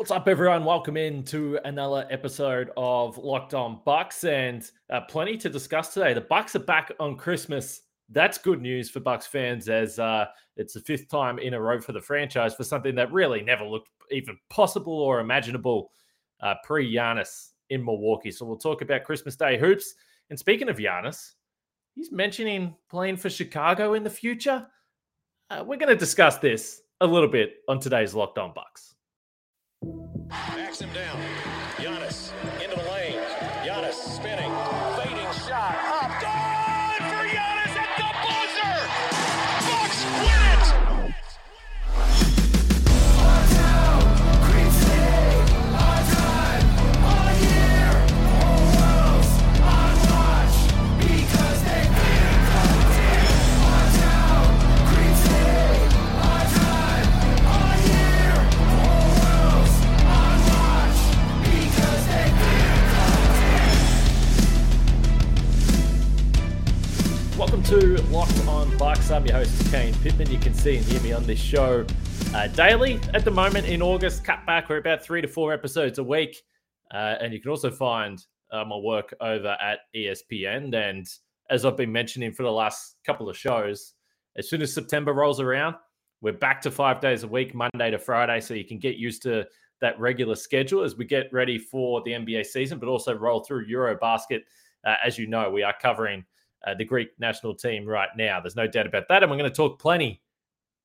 What's up, everyone? Welcome in to another episode of Locked On Bucks, and uh, plenty to discuss today. The Bucks are back on Christmas. That's good news for Bucks fans, as uh, it's the fifth time in a row for the franchise for something that really never looked even possible or imaginable uh, pre Giannis in Milwaukee. So we'll talk about Christmas Day hoops. And speaking of Giannis, he's mentioning playing for Chicago in the future. Uh, we're going to discuss this a little bit on today's Locked On Bucks. Backs him down. Your host, Kane Pitman. You can see and hear me on this show uh, daily at the moment in August. Cut back, we're about three to four episodes a week. Uh, and you can also find uh, my work over at ESPN. And as I've been mentioning for the last couple of shows, as soon as September rolls around, we're back to five days a week, Monday to Friday. So you can get used to that regular schedule as we get ready for the NBA season, but also roll through Eurobasket. Uh, as you know, we are covering uh, the Greek national team right now. There's no doubt about that. And we're going to talk plenty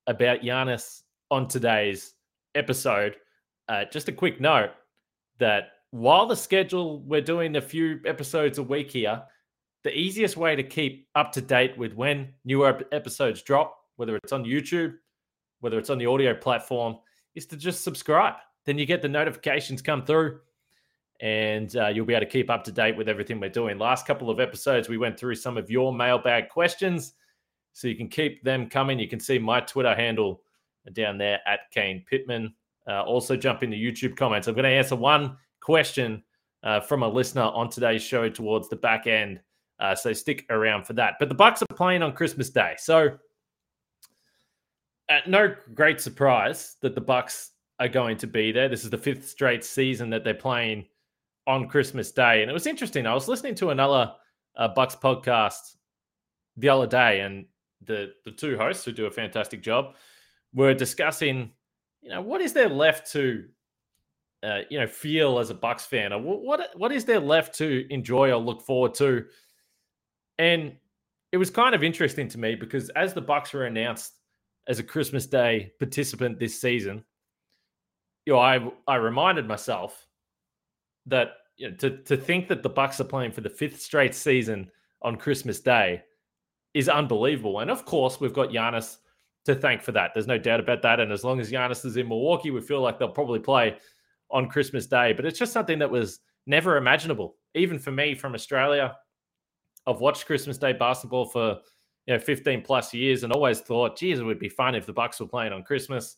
about Giannis on today's episode. Uh, just a quick note that while the schedule, we're doing a few episodes a week here, the easiest way to keep up to date with when newer episodes drop, whether it's on YouTube, whether it's on the audio platform, is to just subscribe. Then you get the notifications come through and uh, you'll be able to keep up to date with everything we're doing. Last couple of episodes, we went through some of your mailbag questions, so you can keep them coming. You can see my Twitter handle down there at Kane Pitman. Uh, also, jump into YouTube comments. I'm going to answer one question uh, from a listener on today's show towards the back end, uh, so stick around for that. But the Bucks are playing on Christmas Day, so uh, no great surprise that the Bucks are going to be there. This is the fifth straight season that they're playing on Christmas Day. And it was interesting. I was listening to another uh, Bucks podcast the other day, and the the two hosts who do a fantastic job were discussing, you know, what is there left to, uh, you know, feel as a Bucks fan, or what what is there left to enjoy or look forward to? And it was kind of interesting to me because as the Bucks were announced as a Christmas Day participant this season, you know, I I reminded myself that you know, to to think that the Bucks are playing for the fifth straight season on Christmas Day is unbelievable. And of course, we've got Giannis to thank for that. There's no doubt about that. And as long as Giannis is in Milwaukee, we feel like they'll probably play on Christmas Day. But it's just something that was never imaginable, even for me from Australia. I've watched Christmas Day basketball for you know 15 plus years and always thought, geez, it would be fun if the Bucks were playing on Christmas.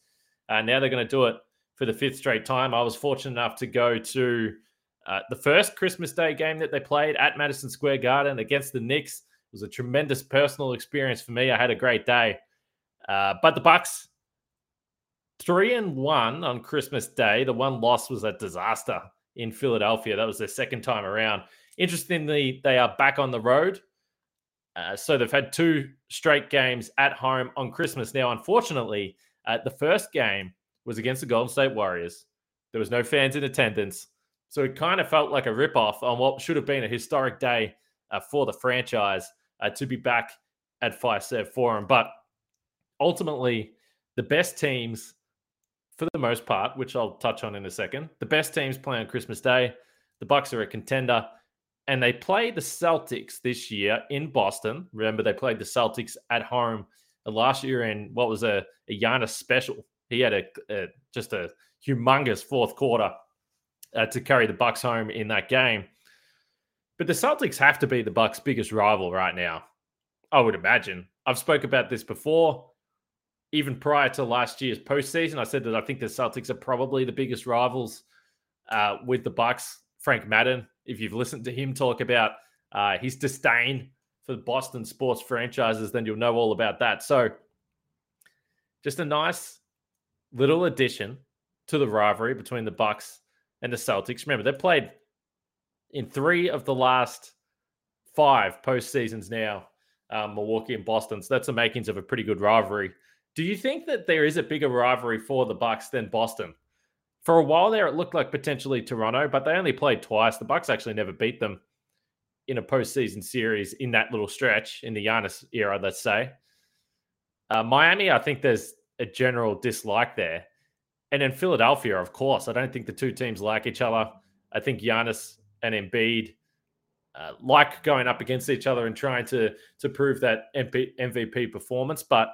Uh, now they're going to do it for the fifth straight time. I was fortunate enough to go to uh, the first Christmas Day game that they played at Madison Square Garden against the Knicks. Was a tremendous personal experience for me. I had a great day. Uh, but the Bucks, three and one on Christmas Day. The one loss was a disaster in Philadelphia. That was their second time around. Interestingly, they are back on the road. Uh, so they've had two straight games at home on Christmas. Now, unfortunately, uh, the first game was against the Golden State Warriors. There was no fans in attendance. So it kind of felt like a ripoff on what should have been a historic day uh, for the franchise uh, to be back at Fiserv Forum. But ultimately, the best teams, for the most part, which I'll touch on in a second, the best teams play on Christmas Day. The Bucks are a contender, and they play the Celtics this year in Boston. Remember, they played the Celtics at home last year in what was a, a Giannis special. He had a, a just a humongous fourth quarter uh, to carry the Bucks home in that game. But the Celtics have to be the Bucks' biggest rival right now. I would imagine. I've spoke about this before. Even prior to last year's postseason, I said that I think the Celtics are probably the biggest rivals uh, with the Bucks. Frank Madden, if you've listened to him talk about uh, his disdain for the Boston sports franchises, then you'll know all about that. So, just a nice little addition to the rivalry between the Bucks and the Celtics. Remember, they've played in three of the last five postseasons now, um, Milwaukee and Boston. So that's the makings of a pretty good rivalry. Do you think that there is a bigger rivalry for the Bucks than Boston? For a while there, it looked like potentially Toronto, but they only played twice. The Bucks actually never beat them in a postseason series in that little stretch in the Giannis era, let's say. Uh, Miami, I think there's a general dislike there. And in Philadelphia, of course, I don't think the two teams like each other. I think Giannis and Embiid uh, like going up against each other and trying to to prove that MP, MVP performance, but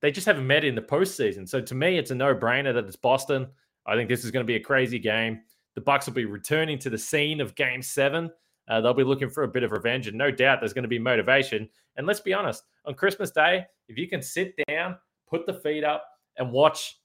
they just haven't met in the postseason. So to me, it's a no brainer that it's Boston. I think this is going to be a crazy game. The Bucks will be returning to the scene of Game Seven. Uh, they'll be looking for a bit of revenge, and no doubt there's going to be motivation. And let's be honest, on Christmas Day, if you can sit down, put the feet up, and watch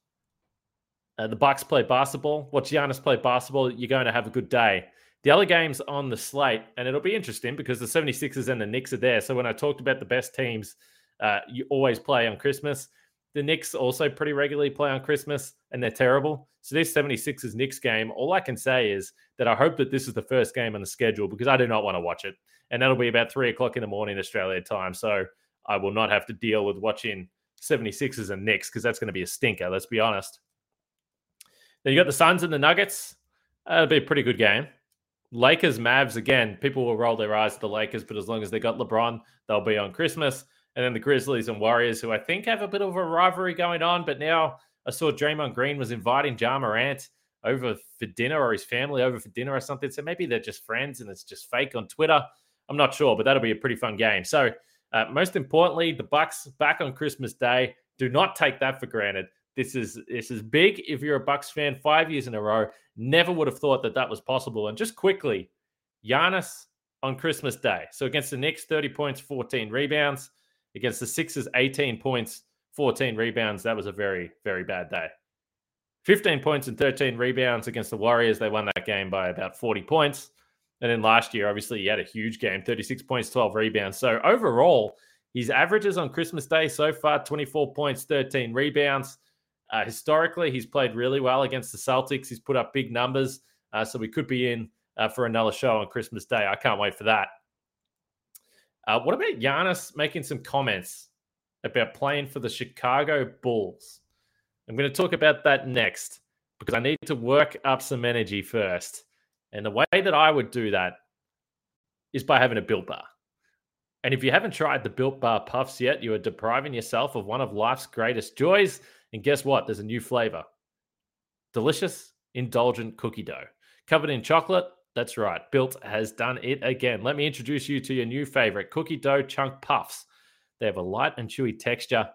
uh, the Bucks play basketball, watch Giannis play basketball, you're going to have a good day. The other games on the slate, and it'll be interesting because the 76ers and the Knicks are there. So when I talked about the best teams, uh, you always play on Christmas. The Knicks also pretty regularly play on Christmas, and they're terrible. So this 76ers Knicks game, all I can say is that I hope that this is the first game on the schedule because I do not want to watch it. And that'll be about three o'clock in the morning Australia time. So I will not have to deal with watching 76ers and Knicks because that's going to be a stinker, let's be honest. Then you got the Suns and the Nuggets. That'll be a pretty good game. Lakers, Mavs, again, people will roll their eyes at the Lakers, but as long as they got LeBron, they'll be on Christmas. And then the Grizzlies and Warriors, who I think have a bit of a rivalry going on, but now I saw Draymond Green was inviting Ja Morant over for dinner or his family over for dinner or something. So maybe they're just friends and it's just fake on Twitter. I'm not sure, but that'll be a pretty fun game. So uh, most importantly, the Bucks back on Christmas Day. Do not take that for granted. This is this is big. If you're a Bucks fan, five years in a row, never would have thought that that was possible. And just quickly, Giannis on Christmas Day. So against the Knicks, 30 points, 14 rebounds. Against the Sixers, 18 points, 14 rebounds. That was a very, very bad day. 15 points and 13 rebounds against the Warriors. They won that game by about 40 points. And then last year, obviously, he had a huge game 36 points, 12 rebounds. So overall, his averages on Christmas Day so far 24 points, 13 rebounds. Uh, historically, he's played really well against the Celtics. He's put up big numbers. Uh, so we could be in uh, for another show on Christmas Day. I can't wait for that. Uh, what about Giannis making some comments about playing for the Chicago Bulls? I'm going to talk about that next because I need to work up some energy first. And the way that I would do that is by having a built bar. And if you haven't tried the built bar puffs yet, you are depriving yourself of one of life's greatest joys. And guess what? There's a new flavor delicious, indulgent cookie dough. Covered in chocolate. That's right. Built has done it again. Let me introduce you to your new favorite cookie dough chunk puffs. They have a light and chewy texture,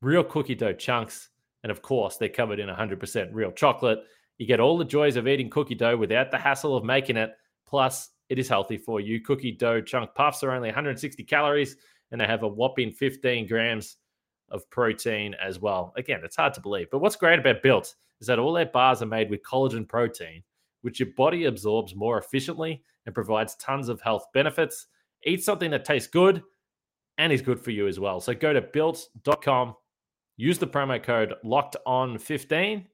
real cookie dough chunks. And of course, they're covered in 100% real chocolate. You get all the joys of eating cookie dough without the hassle of making it. Plus, it is healthy for you. Cookie dough chunk puffs are only 160 calories and they have a whopping 15 grams of protein as well. Again, it's hard to believe. But what's great about Built is that all their bars are made with collagen protein, which your body absorbs more efficiently and provides tons of health benefits. Eat something that tastes good and is good for you as well. So go to built.com, use the promo code locked on 15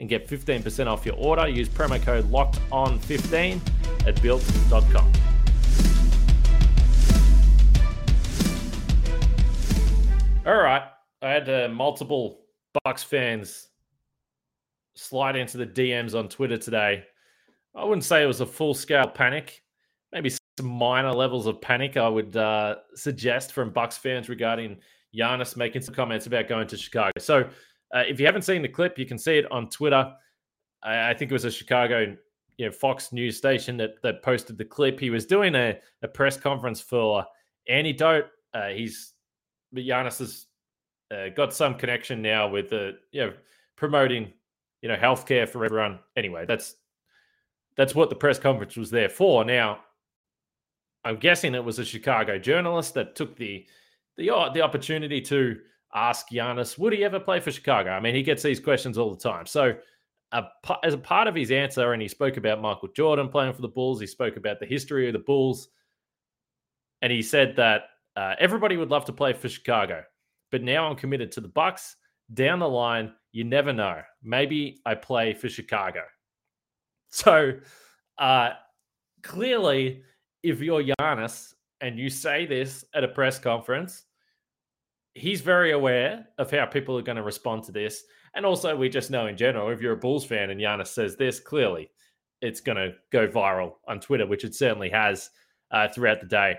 and get 15% off your order. Use promo code locked on 15 at built.com. All right. I had uh, multiple Bucks fans slide into the DMs on Twitter today. I wouldn't say it was a full scale panic. Maybe some minor levels of panic I would uh, suggest from Bucks fans regarding Giannis making some comments about going to Chicago. So uh, if you haven't seen the clip, you can see it on Twitter. I, I, think it was a Chicago you know, Fox news station that, that posted the clip. He was doing a, a press conference for Antidote. Uh, he's Giannis has uh, got some connection now with the you know promoting you know healthcare for everyone. Anyway, that's that's what the press conference was there for. Now, I'm guessing it was a Chicago journalist that took the the the opportunity to ask Giannis, would he ever play for Chicago? I mean, he gets these questions all the time. So, uh, as a part of his answer, and he spoke about Michael Jordan playing for the Bulls, he spoke about the history of the Bulls, and he said that uh, everybody would love to play for Chicago, but now I'm committed to the Bucks. down the line, you never know. Maybe I play for Chicago. So uh, clearly, if you're Giannis and you say this at a press conference, he's very aware of how people are going to respond to this. And also, we just know in general, if you're a Bulls fan and Giannis says this, clearly it's going to go viral on Twitter, which it certainly has uh, throughout the day.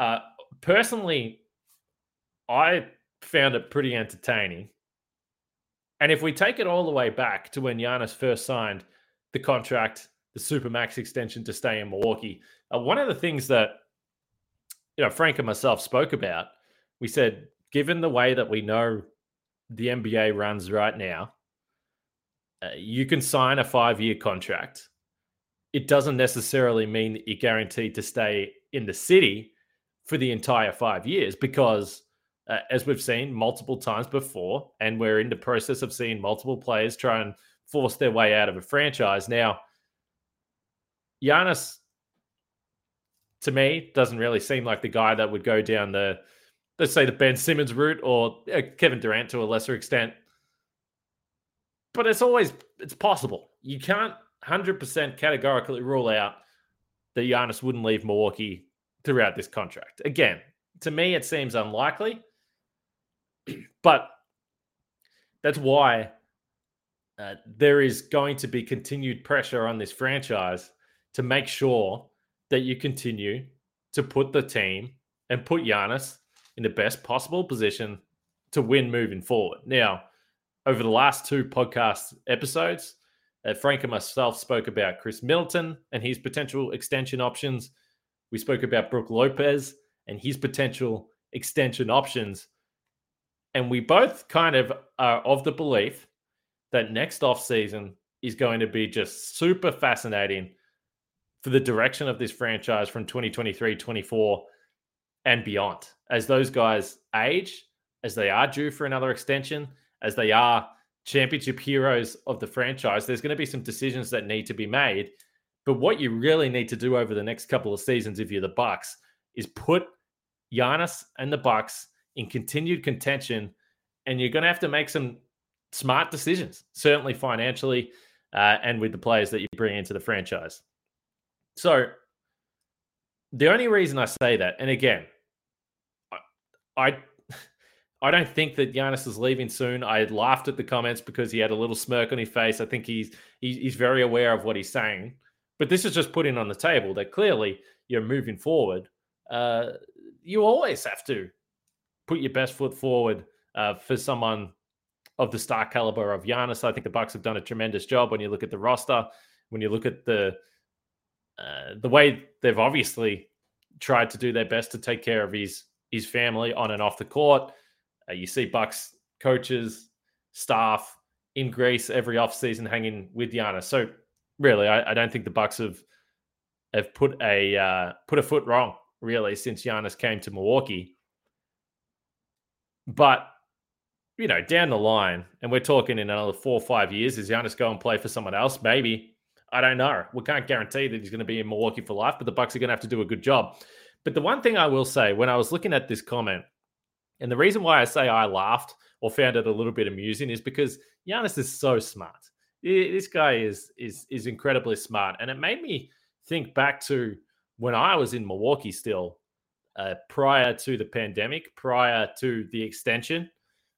Uh, personally, I found it pretty entertaining. And if we take it all the way back to when Giannis first signed the contract, the Supermax extension to stay in Milwaukee, uh, one of the things that you know Frank and myself spoke about, we said, given the way that we know the NBA runs right now, uh, you can sign a five-year contract. It doesn't necessarily mean that you're guaranteed to stay in the city for the entire five years because uh, as we've seen multiple times before, and we're in the process of seeing multiple players try and force their way out of a franchise. Now, Giannis, to me, doesn't really seem like the guy that would go down the, let's say, the Ben Simmons route or uh, Kevin Durant to a lesser extent. But it's always it's possible. You can't hundred percent categorically rule out that Giannis wouldn't leave Milwaukee throughout this contract. Again, to me, it seems unlikely. But that's why uh, there is going to be continued pressure on this franchise to make sure that you continue to put the team and put Giannis in the best possible position to win moving forward. Now, over the last two podcast episodes, uh, Frank and myself spoke about Khris Middleton and his potential extension options. We spoke about Brook Lopez and his potential extension options. And we both kind of are of the belief that next off season is going to be just super fascinating for the direction of this franchise from 2023 24 and beyond. As those guys age, as they are due for another extension, as they are championship heroes of the franchise, there's going to be some decisions that need to be made. But what you really need to do over the next couple of seasons, if you're the Bucks, is put Giannis and the Bucks in continued contention, and you're going to have to make some smart decisions, certainly financially uh, and with the players that you bring into the franchise. So, the only reason I say that, and again, I I don't think that Giannis is leaving soon. I laughed at the comments because he had a little smirk on his face. I think he's he's very aware of what he's saying. But this is just putting on the table that clearly you're moving forward. Uh, you always have to put your best foot forward uh, for someone of the star caliber of Giannis. I think the Bucks have done a tremendous job when you look at the roster, when you look at the uh, the way they've obviously tried to do their best to take care of his his family on and off the court. Uh, you see Bucks coaches, staff in Greece every offseason hanging with Giannis. So really, I, I, don't think the Bucks have have put a uh, put a foot wrong really since Giannis came to Milwaukee. But you know, down the line, and we're talking in another four or five years, is Giannis go and play for someone else? Maybe. I don't know. We can't guarantee that he's going to be in Milwaukee for life, but the Bucks are going to have to do a good job. But the one thing I will say, when I was looking at this comment, and the reason why I say I laughed or found it a little bit amusing is because Giannis is so smart. This guy is is is incredibly smart, and it made me think back to when I was in Milwaukee still, uh, prior to the pandemic, prior to the extension,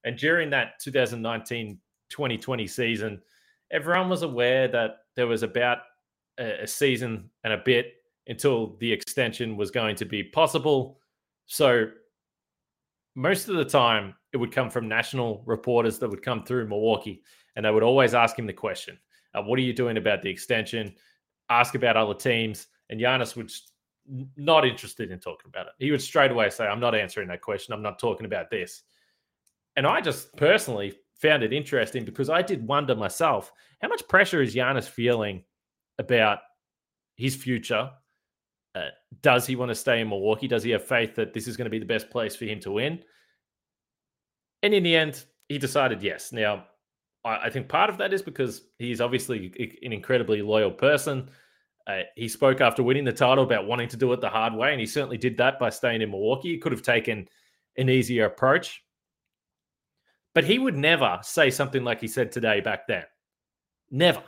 and during that 2019 2020 season, everyone was aware that there was about a, season and a bit until the extension was going to be possible. So most of the time, it would come from national reporters that would come through Milwaukee, and they would always ask him the question, uh, "What are you doing about the extension?" Ask about other teams, and Giannis would not interested in talking about it. He would straight away say, "I'm not answering that question. I'm not talking about this." And I just personally found it interesting because I did wonder myself how much pressure is Giannis feeling about his future? Uh, does he want to stay in Milwaukee? Does he have faith that this is going to be the best place for him to win? And in the end, he decided yes. Now, I, I think part of that is because he's obviously an incredibly loyal person. Uh, he spoke after winning the title about wanting to do it the hard way, and he certainly did that by staying in Milwaukee. He could have taken an easier approach But he would never say something like he said today back then. Never.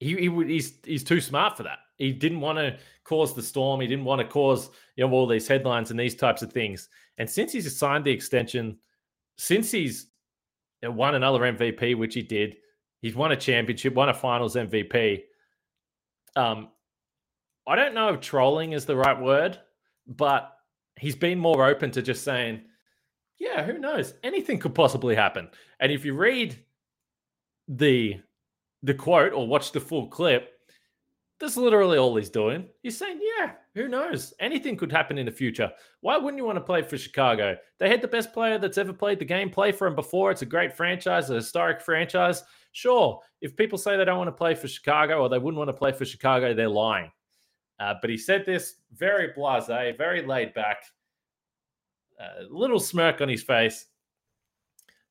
He, he would, he's he's too smart for that. He didn't want to cause the storm. He didn't want to cause you know all these headlines and these types of things. And since he's signed the extension, since he's won another MVP, which he did, he's won a championship, won a Finals MVP. Um, I don't know if trolling is the right word, but he's been more open to just saying, "Yeah, who knows? Anything could possibly happen." And if you read the the quote or watch the full clip, that's literally all he's doing. He's saying, yeah, who knows? Anything could happen in the future. Why wouldn't you want to play for Chicago? They had the best player that's ever played the game play for him before. It's a great franchise, a historic franchise. Sure, if people say they don't want to play for Chicago or they wouldn't want to play for Chicago, they're lying. Uh, but he said this very blase, very laid back, a little smirk on his face.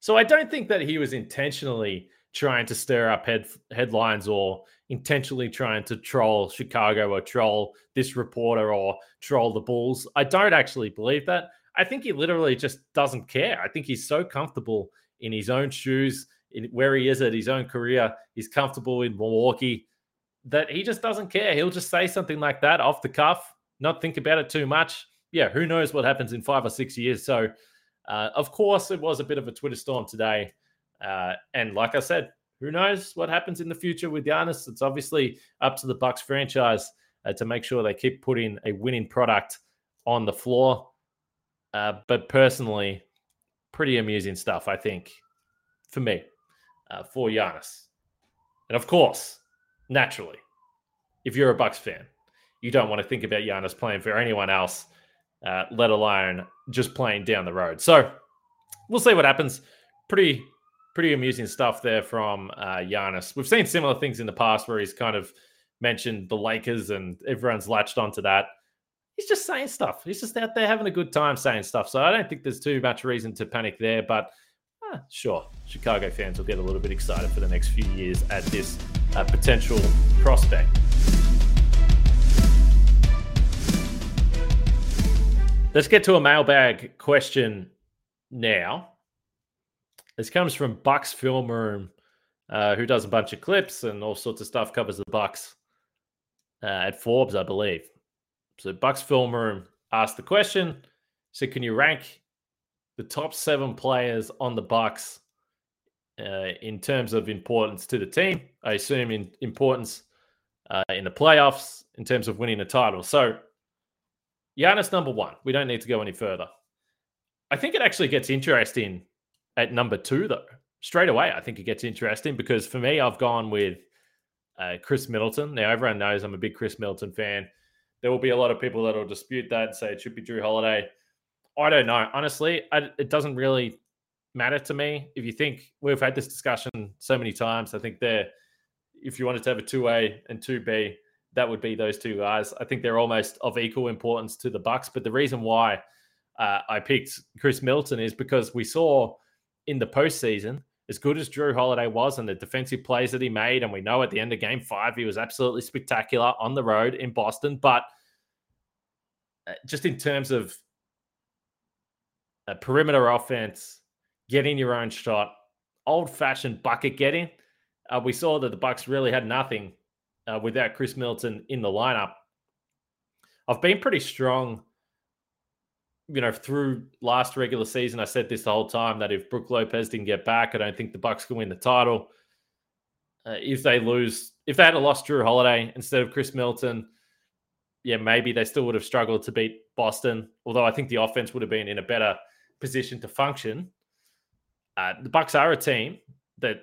So I don't think that he was intentionally trying to stir up head, headlines or intentionally trying to troll Chicago or troll this reporter or troll the Bulls. I don't actually believe that. I think he literally just doesn't care. I think he's so comfortable in his own shoes, in where he is at his own career. He's comfortable in Milwaukee that he just doesn't care. He'll just say something like that off the cuff, not think about it too much. Yeah, who knows what happens in five or six years. So, uh, of course, it was a bit of a Twitter storm today. Uh, and like I said, who knows what happens in the future with Giannis? It's obviously up to the Bucks franchise uh, to make sure they keep putting a winning product on the floor. Uh, but personally, pretty amusing stuff, I think, for me, uh, for Giannis. And of course, naturally, if you're a Bucks fan, you don't want to think about Giannis playing for anyone else, uh, let alone just playing down the road. So we'll see what happens. Pretty pretty amusing stuff there from uh, Giannis. We've seen similar things in the past where he's kind of mentioned the Lakers and everyone's latched onto that. He's just saying stuff. He's just out there having a good time saying stuff. So I don't think there's too much reason to panic there. But sure, Chicago fans will get a little bit excited for the next few years at this uh, potential prospect. Let's get to a mailbag question now. This comes from Bucks Film Room, uh, who does a bunch of clips and all sorts of stuff, covers the Bucks uh, at Forbes, I believe. So Bucks Film Room asked the question. So can you rank the top seven players on the Bucks uh, in terms of importance to the team? I assume in importance uh, in the playoffs in terms of winning a title. So Giannis number one. We don't need to go any further. I think it actually gets interesting at number two, though, straight away, I think it gets interesting because for me, I've gone with uh, Khris Middleton. Now, everyone knows I'm a big Khris Middleton fan. There will be a lot of people that will dispute that and say it should be Jrue Holiday. I don't know. Honestly, I, it doesn't really matter to me. If you think we've had this discussion so many times, I think they're, if you wanted to have a 2A and 2B, that would be those two guys. I think they're almost of equal importance to the Bucks. But the reason why uh, I picked Khris Middleton is because we saw in the postseason, as good as Jrue Holiday was and the defensive plays that he made, and we know at the end of game five, he was absolutely spectacular on the road in Boston. But uh, just in terms of a perimeter offense, getting your own shot, old fashioned bucket getting, uh, we saw that the Bucks really had nothing uh, without Khris Middleton in the lineup. I've been pretty strong you know, through last regular season, I said this the whole time that if Brook Lopez didn't get back, I don't think the Bucks can win the title. Uh, if they lose, if they had lost Jrue Holiday instead of Chris Milton, yeah, maybe they still would have struggled to beat Boston. Although I think the offense would have been in a better position to function. Uh, the Bucks are a team that,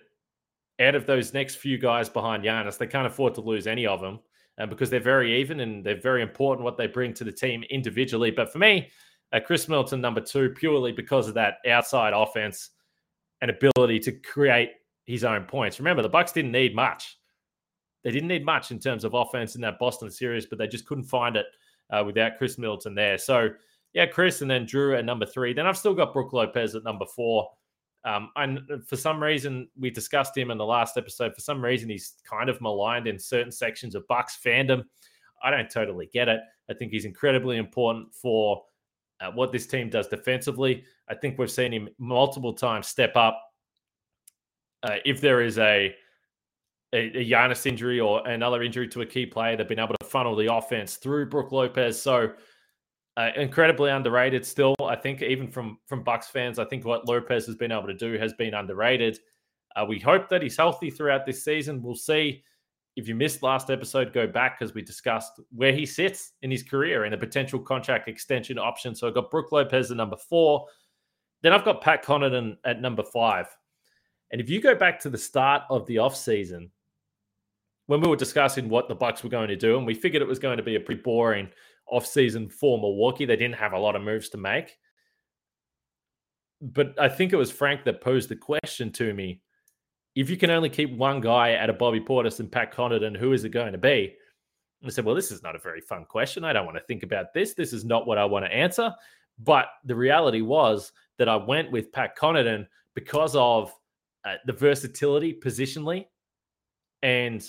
out of those next few guys behind Giannis, they can't afford to lose any of them, uh, because they're very even and they're very important what they bring to the team individually. But for me, uh, Khris Middleton, number two, purely because of that outside offense and ability to create his own points. Remember, the Bucks didn't need much. They didn't need much in terms of offense in that Boston series, but they just couldn't find it uh, without Khris Middleton there. So, yeah, Khris, and then Jrue at number three. Then I've still got Brook Lopez at number four. Um, and for some reason, we discussed him in the last episode. For some reason, he's kind of maligned in certain sections of Bucks fandom. I don't totally get it. I think he's incredibly important for uh, what this team does defensively. I think we've seen him multiple times step up. Uh, if there is a, a, a Giannis injury or another injury to a key player, they've been able to funnel the offense through Brook Lopez. So uh, incredibly underrated still. I think even from from Bucks fans, I think what Lopez has been able to do has been underrated. Uh, we hope that he's healthy throughout this season. We'll see. If you missed last episode, go back because we discussed where he sits in his career and a potential contract extension option. So I've got Brook Lopez at number four. Then I've got Pat Connaughton at number five. And if you go back to the start of the offseason, when we were discussing what the Bucks were going to do, and we figured it was going to be a pretty boring offseason for Milwaukee, they didn't have a lot of moves to make. But I think it was Frank that posed the question to me if you can only keep one guy out of Bobby Portis and Pat Connaughton, who is it going to be? I said, well, this is not a very fun question. I don't want to think about this. This is not what I want to answer. But the reality was that I went with Pat Connaughton because of uh, the versatility positionally. And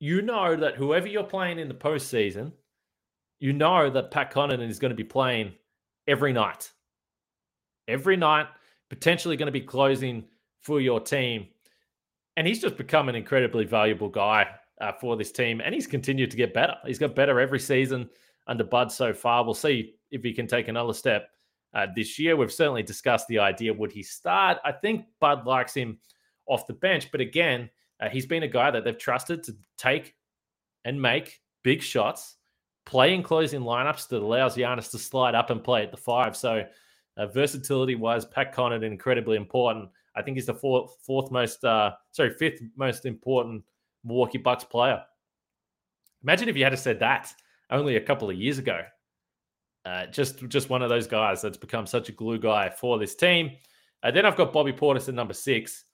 you know that whoever you're playing in the postseason, you know that Pat Connaughton is going to be playing every night. Every night, potentially going to be closing for your team and he's just become an incredibly valuable guy uh, for this team, and he's continued to get better. He's got better every season under Bud so far. We'll see if he can take another step uh, this year. We've certainly discussed the idea would he start. I think Bud likes him off the bench, but again, uh, he's been a guy that they've trusted to take and make big shots, play in closing lineups that allows Giannis to slide up and play at the five. So, uh, versatility wise, Pat Connaughton incredibly important. I think he's the fourth, fourth most, uh, sorry, fifth most important Milwaukee Bucks player. Imagine if you had said that only a couple of years ago. Uh, just, just one of those guys that's become such a glue guy for this team. Uh, then I've got Bobby Portis at number six,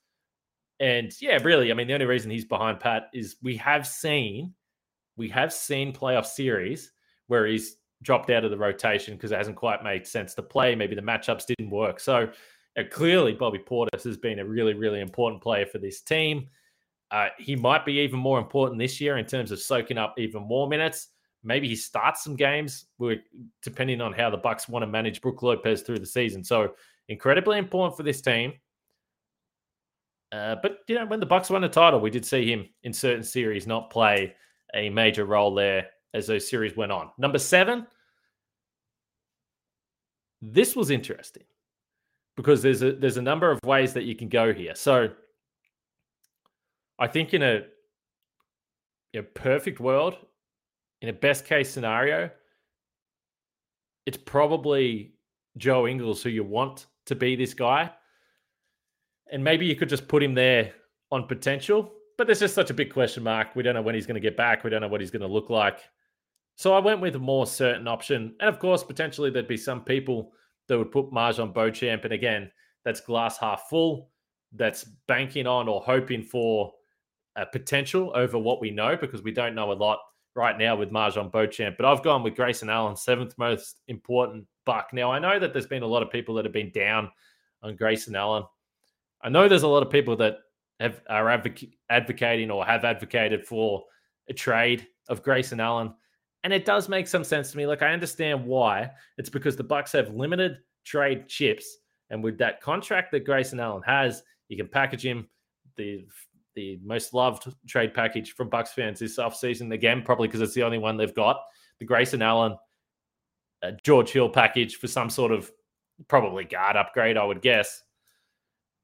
and yeah, really, I mean, the only reason he's behind Pat is we have seen, we have seen playoff series where he's dropped out of the rotation because it hasn't quite made sense to play. Maybe the matchups didn't work. So uh, clearly, Bobby Portis has been a really, really important player for this team. Uh, he might be even more important this year in terms of soaking up even more minutes. Maybe he starts some games, depending on how the Bucks want to manage Brook Lopez through the season. So incredibly important for this team. Uh, but you know, when the Bucks won the title, we did see him in certain series not play a major role there as those series went on. Number seven. This was interesting because there's a there's a number of ways that you can go here. So I think in a, a perfect world, in a best case scenario, it's probably Joe Ingles who you want to be this guy. And maybe you could just put him there on potential, but there's just such a big question mark. We don't know when he's going to get back. We don't know what he's going to look like. So I went with a more certain option. And of course, potentially there'd be some people that would put MarJon Beauchamp. And again, that's glass half full. That's banking on or hoping for a potential over what we know because we don't know a lot right now with MarJon Beauchamp. But I've gone with Grayson Allen, seventh most important buck. Now, I know that there's been a lot of people that have been down on Grayson Allen. I know there's a lot of people that have are advoc- advocating or have advocated for a trade of Grayson Allen and it does make some sense to me. Like I understand why. It's because the Bucks have limited trade chips, and with that contract that Grayson Allen has, you can package him the the most loved trade package from Bucks fans this offseason. Again, probably because it's the only one they've got. The Grayson Allen, uh, George Hill package for some sort of probably guard upgrade, I would guess.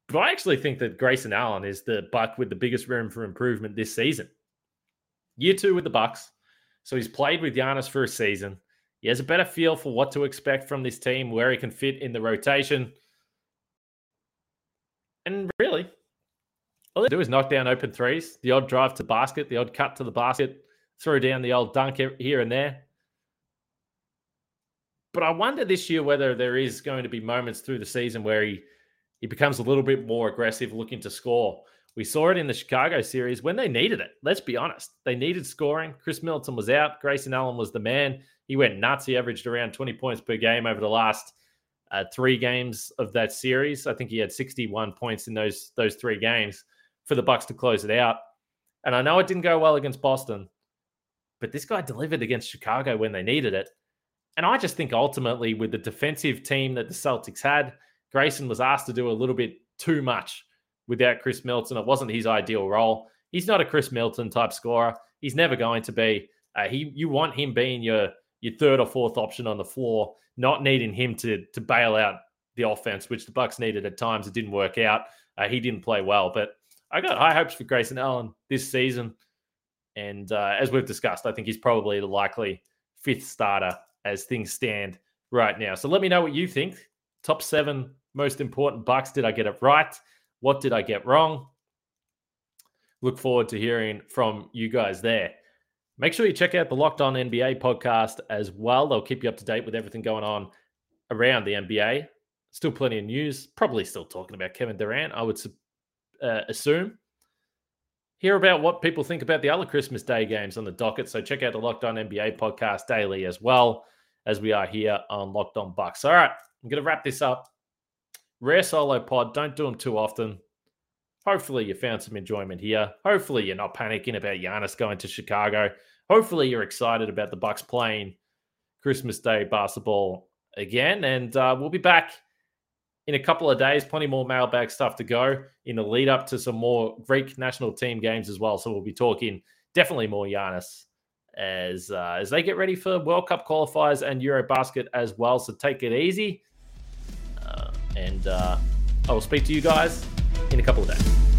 But I actually think that Grayson Allen is the Buck with the biggest room for improvement this season. Year two with the Bucks, so he's played with Giannis for a season. He has a better feel for what to expect from this team, where he can fit in the rotation. And really, all they do is knock down open threes, the odd drive to basket, the odd cut to the basket, throw down the old dunk here and there. But I wonder this year whether there is going to be moments through the season where he he becomes a little bit more aggressive, looking to score. We saw it in the Chicago series when they needed it. Let's be honest. They needed scoring. Khris Middleton was out. Grayson Allen was the man. He went nuts. He averaged around 20 points per game over the last uh, three games of that series. I think he had 61 points in those those three games for the Bucks to close it out. And I know it didn't go well against Boston, but this guy delivered against Chicago when they needed it. And I just think ultimately, with the defensive team that the Celtics had, Grayson was asked to do a little bit too much without Khris Middleton. It wasn't his ideal role. He's not a Khris Middleton type scorer. He's never going to be. Uh, he you want him being your your third or fourth option on the floor, not needing him to to bail out the offense, which the Bucks needed at times. It didn't work out. Uh, he didn't play well, but I got high hopes for Grayson Allen this season. And uh, as we've discussed, I think he's probably the likely fifth starter as things stand right now. So let me know what you think. Top seven most important Bucks. Did I get it right? What did I get wrong? Look forward to hearing from you guys there. Make sure you check out the Locked On NBA podcast as well. They'll keep you up to date with everything going on around the NBA. Still plenty of news. Probably still talking about Kevin Durant, I would uh, assume. Hear about what people think about the other Christmas Day games on the docket. So check out the Locked On NBA podcast daily as well as we are here on Locked On Bucks. All right, I'm going to wrap this up. Rare solo pod. Don't do them too often. Hopefully, you found some enjoyment here. Hopefully, you're not panicking about Giannis going to Chicago. Hopefully, you're excited about the Bucks playing Christmas Day basketball again. And uh, we'll be back in a couple of days. Plenty more mailbag stuff to go in the lead up to some more Greek national team games as well. So we'll be talking definitely more Giannis as uh, as they get ready for World Cup qualifiers and Eurobasket as well. So take it easy, uh, and uh, I will speak to you guys in a couple of days.